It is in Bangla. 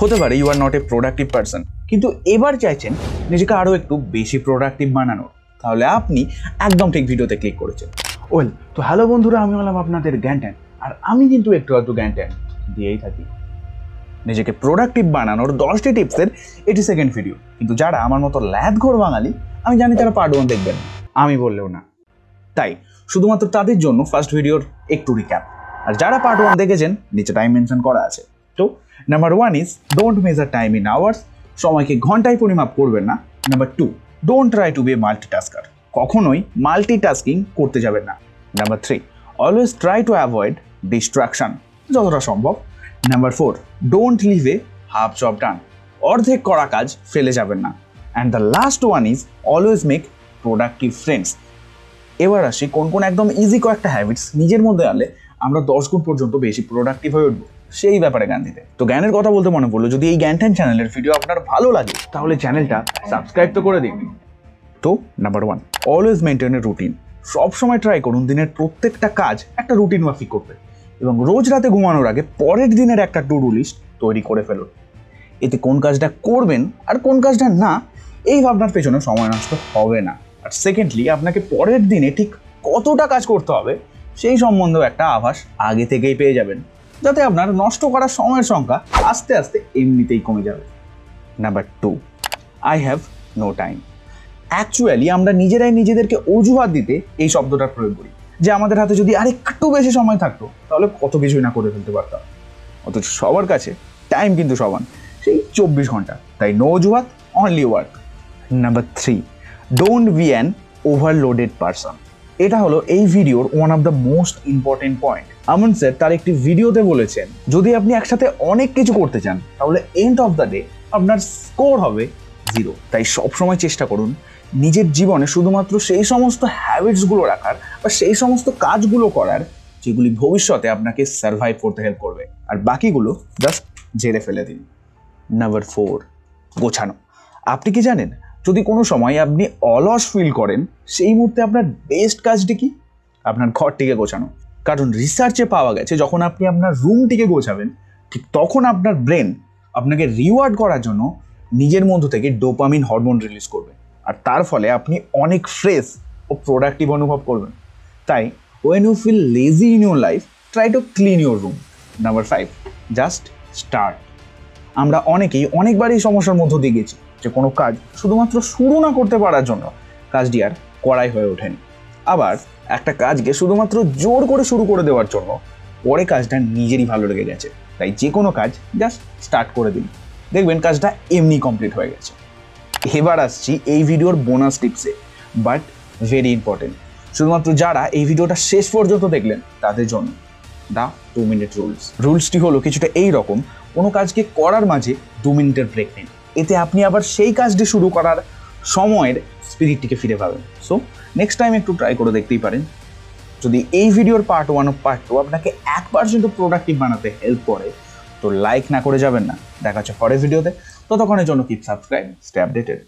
হতে পারে you are not a productive person কিন্তু এবার চাইছেন নিজেকে আরও একটু বেশি প্রোডাক্টিভ বানানোর। তাহলে আপনি একদম ঠিক ভিডিওতে ক্লিক করেছেন। ওয়েল, তো হ্যালো বন্ধুরা, আমি হলাম আপনাদের জ্ঞানট্যান আর আমি কিন্তু একটু একটু জ্ঞানট্যান দিয়েই থাকি। নিজেকে প্রোডাক্টিভ বানানোর দশটি টিপসের এটি সেকেন্ড ভিডিও কিন্তু যারা আমার মতো ল্যাদ ঘোর বাঙালি, আমি জানি তারা পার্ট ওয়ান দেখবেন। আমি বললেও না। তাই, শুধুমাত্র তাদের জন্য ফার্স্ট ভিডিওর একটু রিক্যাপ আর যারা পার্ট ওয়ান দেখেছেন, নিচে টাইম মেনশন করা আছে। তো number one is don't measure time in hours সময়কে ঘন্টায় পরিমাপ করবেন না। Number two don't try to be a multitasker কখনোই মাল্টিটাস্কিং করতে যাবেন না। Number three always try to avoid distraction যতটা সম্ভব। Number four don't leave a half job done অর্ধেক করা কাজ ফেলে যাবেন না। And the last one is always make productive friends এবার আসি কোন কোন একদম ইজি কয়েকটা হ্যাবিটস নিজের মধ্যে আনলে আমরা দশ গুণ পর্যন্ত বেশি প্রোডাক্টিভ হয়ে উঠবো। সেই ব্যাপারে জ্ঞান দিতে। তো জ্ঞানের কথা বলতে মনে পড়ল, যদি এই জ্ঞান চ্যানেলের ভিডিও আপনার ভালো লাগে, তাহলে চ্যানেলটা সাবস্ক্রাইব তো করে দিন। তো number one always maintain a routine সবসময় ট্রাই করুন, দিনের প্রত্যেকটা কাজ একটা রুটিন মাফিক করতে। এবং রোজ রাতে ঘুমানোর আগে পরের দিনের একটা টু ডু লিস্ট তৈরি করে ফেলুন। এতে কোন কাজটা করবেন আর কোন কাজটা না, এই ভাবনার পেছনে সময় নষ্ট হবে না। আর সেকেন্ডলি আপনাকে পরের দিনে ঠিক কতটা কাজ করতে হবে, সেই সম্বন্ধেও একটা আভাস আগে থেকেই পেয়ে যাবেন। যাতে আপনার নষ্ট করার সময়ের সংখ্যা আস্তে আস্তে এমনিতেই কমে যাবে। Number two I have no time actually আমরা নিজেরাই নিজেদেরকে অজুহাত দিতে এই শব্দটার প্রয়োগ করি। যে আমাদের হাতে যদি আরেকটু বেশি সময় থাকতো, তাহলে কত কিছুই না করে ফেলতে পারতাম। অথচ সবার কাছে টাইম কিন্তু সমান। সেই চব্বিশ ঘণ্টা। তাই নো অজুহাত only work number three don't be an overloaded person এটা হলো এই ভিডিওর one of the most important point Aman sir তার একটি ভিডিওতে বলেছেন, যদি আপনি একসাথে অনেক কিছু করতে চান, তাহলে এন্ড অফ দ্য ডে আপনার স্কোর হবে জিরো তাই সবসময় চেষ্টা করুন নিজের জীবনে শুধুমাত্র সেই সমস্ত হ্যাবিটসগুলো রাখার বা সেই সমস্ত কাজগুলো করার যেগুলি ভবিষ্যতে আপনাকে সার্ভাইভ করতে হেল্প করবে। আর বাকিগুলো জাস্ট ঝেড়ে ফেলে দিন। নাম্বার ফোর গোছানো। আপনি কি জানেন? যদি কোনো সময় আপনি অলস ফিল করেন, সেই মুহূর্তে আপনার বেস্ট কাজটি কি? আপনার ঘরটিকে গোছানো। কারণ রিসার্চে পাওয়া গেছে, যখন আপনি আপনার রুমটিকে গোছাবেন, ঠিক তখন আপনার ব্রেন আপনাকে রিওয়ার্ড করার জন্য নিজের মধ্য থেকে ডোপামিন হরমোন রিলিজ করবে। আর তার ফলে আপনি অনেক ফ্রেশ ও প্রোডাক্টিভ অনুভব করবেন। তাই when you feel lazy in your life try to clean your room number five just start আমরা অনেকেই অনেকবারই সমস্যার মধ্য দিয়ে গেছি যে কোনো কাজ শুধুমাত্র শুরু না করতে পারার জন্য কাজটি আর করাই হয়ে ওঠেনি। আবার একটা কাজকে শুধুমাত্র জোর করে শুরু করে দেওয়ার জন্য পরে কাজটা নিজেরই ভালো লেগে গেছে। তাই যে কোনো কাজ জাস্ট স্টার্ট করে দিন। দেখবেন কাজটা এমনি কমপ্লিট হয়ে গেছে। এবার আসছি এই ভিডিওর বোনাস টিপসে বাট ভেরি ইম্পর্টেন্ট শুধুমাত্র যারা এই ভিডিওটা শেষ পর্যন্ত দেখলেন, তাদের জন্য। দ্য টু মিনিট রুলস রুলসটি হলো, কিছুটা এই রকম কোনো কাজকে করার মাঝে দু মিনিটের ব্রেক নিন। এতে আপনি আবার সেই কাজটি শুরু করার সময়ের স্পিরিটটিকে ফিরে পাবেন। সো নেক্সট টাইম একটু ট্রাই করে দেখতেই পারেন। যদি এই ভিডিওর part one of part two আপনাকে এক পার্সেন্ট প্রোডাক্টিভ বানাতে হেল্প করে, তো লাইক না করে যাবেন না। দেখা হচ্ছে পরের ভিডিওতে ততক্ষণের জন্য কিপ সাবস্ক্রাইব স্টে আপডেটেড